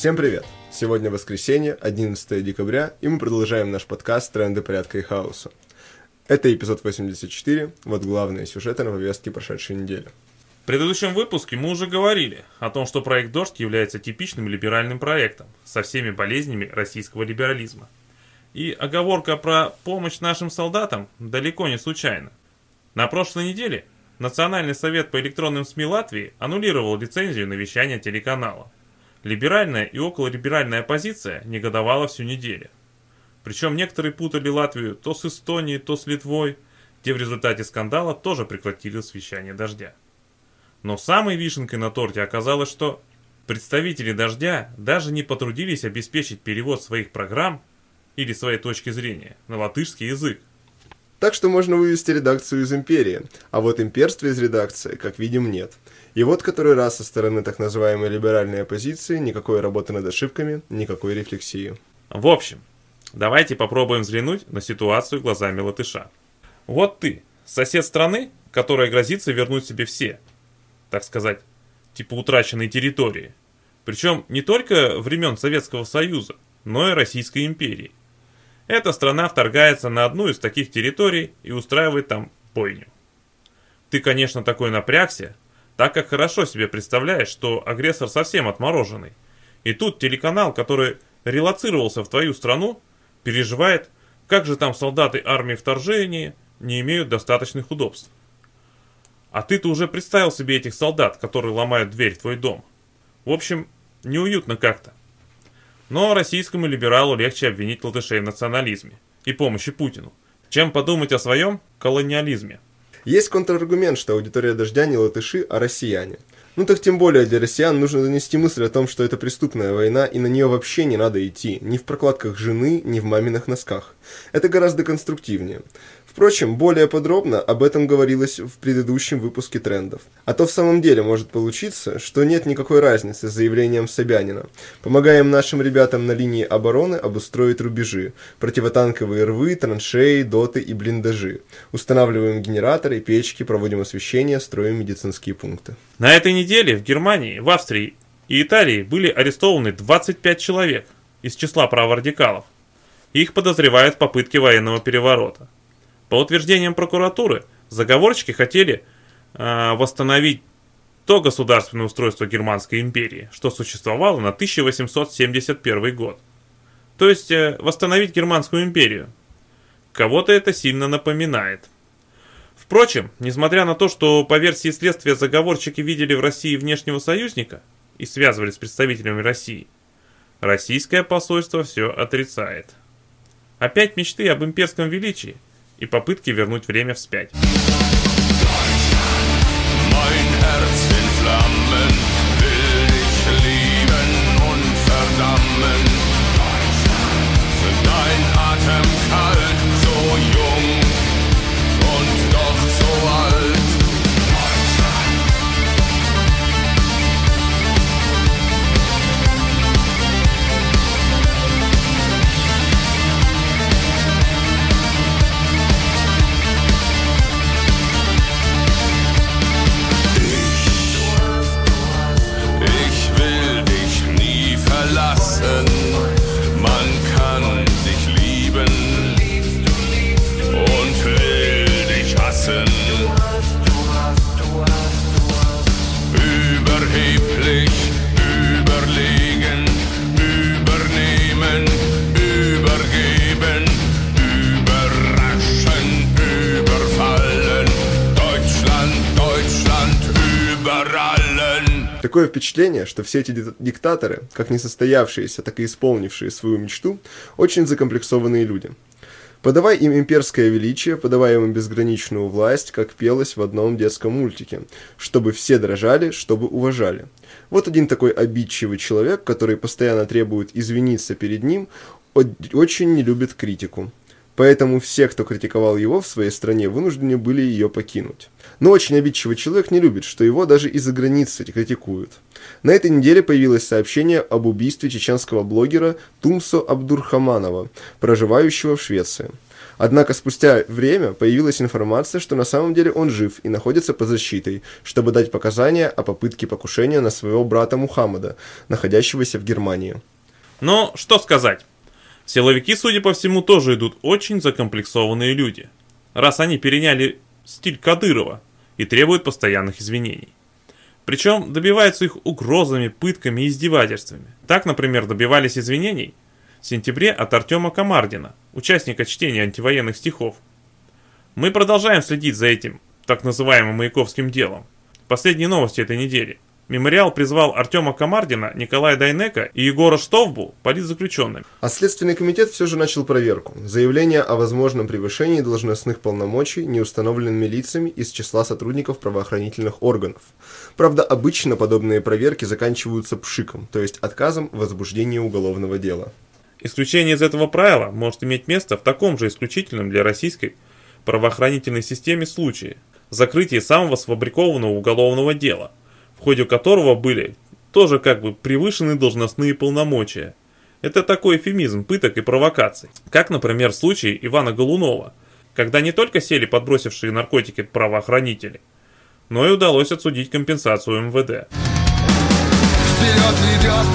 Всем привет! Сегодня воскресенье, 11 декабря, и мы продолжаем наш подкаст «Тренды порядка и хаоса». Это эпизод 84, вот главные сюжеты на повестке прошедшей недели. В предыдущем выпуске мы уже говорили о том, что проект «Дождь» является типичным либеральным проектом со всеми болезнями российского либерализма. И оговорка про помощь нашим солдатам далеко не случайна. На прошлой неделе Национальный совет по электронным СМИ Латвии аннулировал лицензию на вещание телеканала – Либеральная и окололиберальная оппозиция негодовала всю неделю. Причем некоторые путали Латвию то с Эстонией, то с Литвой, где в результате скандала тоже прекратили освещание дождя. Но самой вишенкой на торте оказалось, что представители дождя даже не потрудились обеспечить перевод своих программ или своей точки зрения на латышский язык. Так что можно вывести редакцию из империи, а вот имперство из редакции, как видим, нет – и вот который раз со стороны так называемой либеральной оппозиции никакой работы над ошибками, никакой рефлексии. В общем, давайте попробуем взглянуть на ситуацию глазами латыша. Вот ты, сосед страны, которая грозится вернуть себе все, так сказать, типа утраченные территории. Причем не только времен Советского Союза, но и Российской империи. Эта страна вторгается на одну из таких территорий и устраивает там бойню. Ты, конечно, такой напрягся, так как хорошо себе представляешь, что агрессор совсем отмороженный. И тут телеканал, который релацировался в твою страну, переживает, как же там солдаты армии вторжения не имеют достаточных удобств. А ты-то уже представил себе этих солдат, которые ломают дверь в твой дом. В общем, неуютно как-то. Но российскому либералу легче обвинить латышей в национализме и помощи Путину, чем подумать о своем колониализме. Есть контраргумент, что аудитория «Дождя» не латыши, а россияне. Ну так тем более для россиян нужно донести мысль о том, что это преступная война, и на нее вообще не надо идти, ни в прокладках жены, ни в маминых носках. Это гораздо конструктивнее. Впрочем, более подробно об этом говорилось в предыдущем выпуске трендов. А то в самом деле может получиться, что нет никакой разницы с заявлением Собянина. Помогаем нашим ребятам на линии обороны обустроить рубежи, противотанковые рвы, траншеи, доты и блиндажи. Устанавливаем генераторы, печки, проводим освещение, строим медицинские пункты. На этой неделе в Германии, в Австрии и Италии были арестованы 25 человек из числа праворадикалов. Их подозревают в попытке военного переворота. По утверждениям прокуратуры, заговорщики хотели э, восстановить то государственное устройство Германской империи, что существовало на 1871 год. То есть э, восстановить Германскую империю. Кого-то это сильно напоминает. Впрочем, несмотря на то, что по версии следствия заговорщики видели в России внешнего союзника и связывались с представителями России, российское посольство все отрицает. Опять мечты об имперском величии – и попытки вернуть время вспять. Такое впечатление, что все эти диктаторы, как несостоявшиеся, так и исполнившие свою мечту, очень закомплексованные люди. Подавай им имперское величие, подавай им безграничную власть, как пелось в одном детском мультике, чтобы все дрожали, чтобы уважали. Вот один такой обидчивый человек, который постоянно требует извиниться перед ним, очень не любит критику. Поэтому все, кто критиковал его в своей стране, вынуждены были ее покинуть. Но очень обидчивый человек не любит, что его даже из-за границы критикуют. На этой неделе появилось сообщение об убийстве чеченского блогера Тумсо Абдурхаманова, проживающего в Швеции. Однако спустя время появилась информация, что на самом деле он жив и находится под защитой, чтобы дать показания о попытке покушения на своего брата Мухаммада, находящегося в Германии. Но что сказать? Силовики, судя по всему, тоже идут очень закомплексованные люди, раз они переняли стиль Кадырова и требуют постоянных извинений. Причем добиваются их угрозами, пытками и издевательствами. Так, например, добивались извинений в сентябре от Артема Комардина, участника чтения антивоенных стихов. Мы продолжаем следить за этим так называемым маяковским делом. Последние новости этой недели – Мемориал призвал Артема Комардина, Николая Дайнека и Егора Штовбу политзаключенными. А Следственный комитет все же начал проверку. Заявление о возможном превышении должностных полномочий неустановленными лицами из числа сотрудников правоохранительных органов. Правда, обычно подобные проверки заканчиваются пшиком, то есть отказом в возбуждении уголовного дела. Исключение из этого правила может иметь место в таком же исключительном для российской правоохранительной системе случае – закрытии самого сфабрикованного уголовного дела – в ходе которого были тоже как бы превышены должностные полномочия. Это такой эфемизм пыток и провокаций. Как, например, в случае Ивана Голунова, когда не только сели подбросившие наркотики правоохранители, но и удалось отсудить компенсацию МВД. Вперед ведет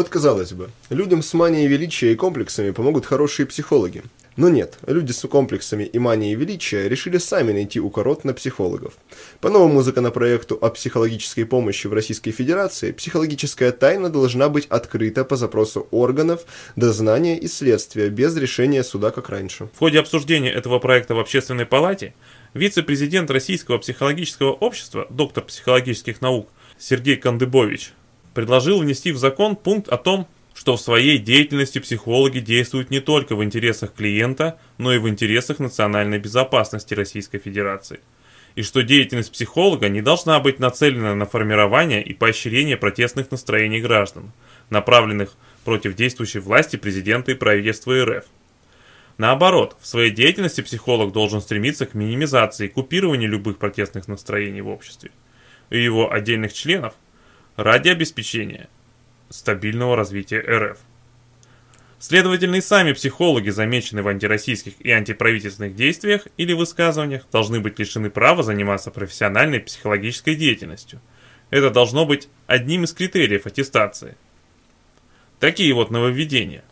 Вот казалось бы, людям с манией величия и комплексами помогут хорошие психологи. Но нет, люди с комплексами и манией величия решили сами найти укорот на психологов. По новому законопроекту о психологической помощи в Российской Федерации, психологическая тайна должна быть открыта по запросу органов дознания и следствия без решения суда, как раньше. В ходе обсуждения этого проекта в Общественной палате вице-президент Российского психологического общества, доктор психологических наук Сергей Кандыбович предложил внести в закон пункт о том, что в своей деятельности психологи действуют не только в интересах клиента, но и в интересах национальной безопасности Российской Федерации. И что деятельность психолога не должна быть нацелена на формирование и поощрение протестных настроений граждан, направленных против действующей власти президента и правительства РФ. Наоборот, в своей деятельности психолог должен стремиться к минимизации и купированию любых протестных настроений в обществе и его отдельных членов ради обеспечения – стабильного развития РФ. Следовательно, и сами психологи, замеченные в антироссийских и антиправительственных действиях или высказываниях, должны быть лишены права заниматься профессиональной психологической деятельностью. Это должно быть одним из критериев аттестации. Такие вот нововведения.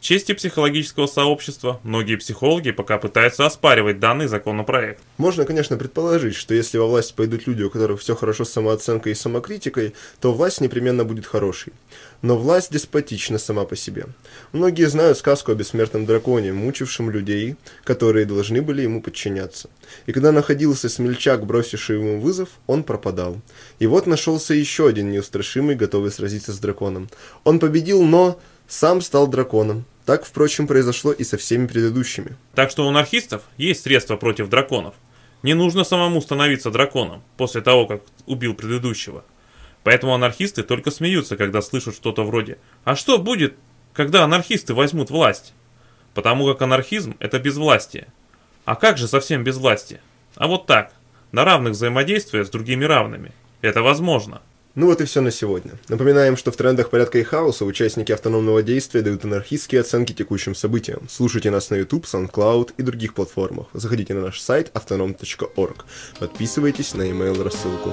К чести психологического сообщества, многие психологи пока пытаются оспаривать данный законопроект. Можно, конечно, предположить, что если во власть пойдут люди, у которых все хорошо с самооценкой и самокритикой, то власть непременно будет хорошей. Но власть деспотична сама по себе. Многие знают сказку о бессмертном драконе, мучившем людей, которые должны были ему подчиняться. И когда находился смельчак, бросивший ему вызов, он пропадал. И вот нашелся еще один неустрашимый, готовый сразиться с драконом. Он победил, но сам стал драконом. Так, впрочем, произошло и со всеми предыдущими. Так что у анархистов есть средства против драконов. Не нужно самому становиться драконом после того, как убил предыдущего. Поэтому анархисты только смеются, когда слышат что-то вроде «А что будет, когда анархисты возьмут власть?» Потому как анархизм – это безвластие. А как же совсем безвластие? А вот так, на равных взаимодействия с другими равными. Это возможно. Ну вот и все на сегодня. Напоминаем, что в трендах порядка и хаоса участники автономного действия дают анархистские оценки текущим событиям. Слушайте нас на YouTube, SoundCloud и других платформах. Заходите на наш сайт autonom.org. Подписывайтесь на email рассылку.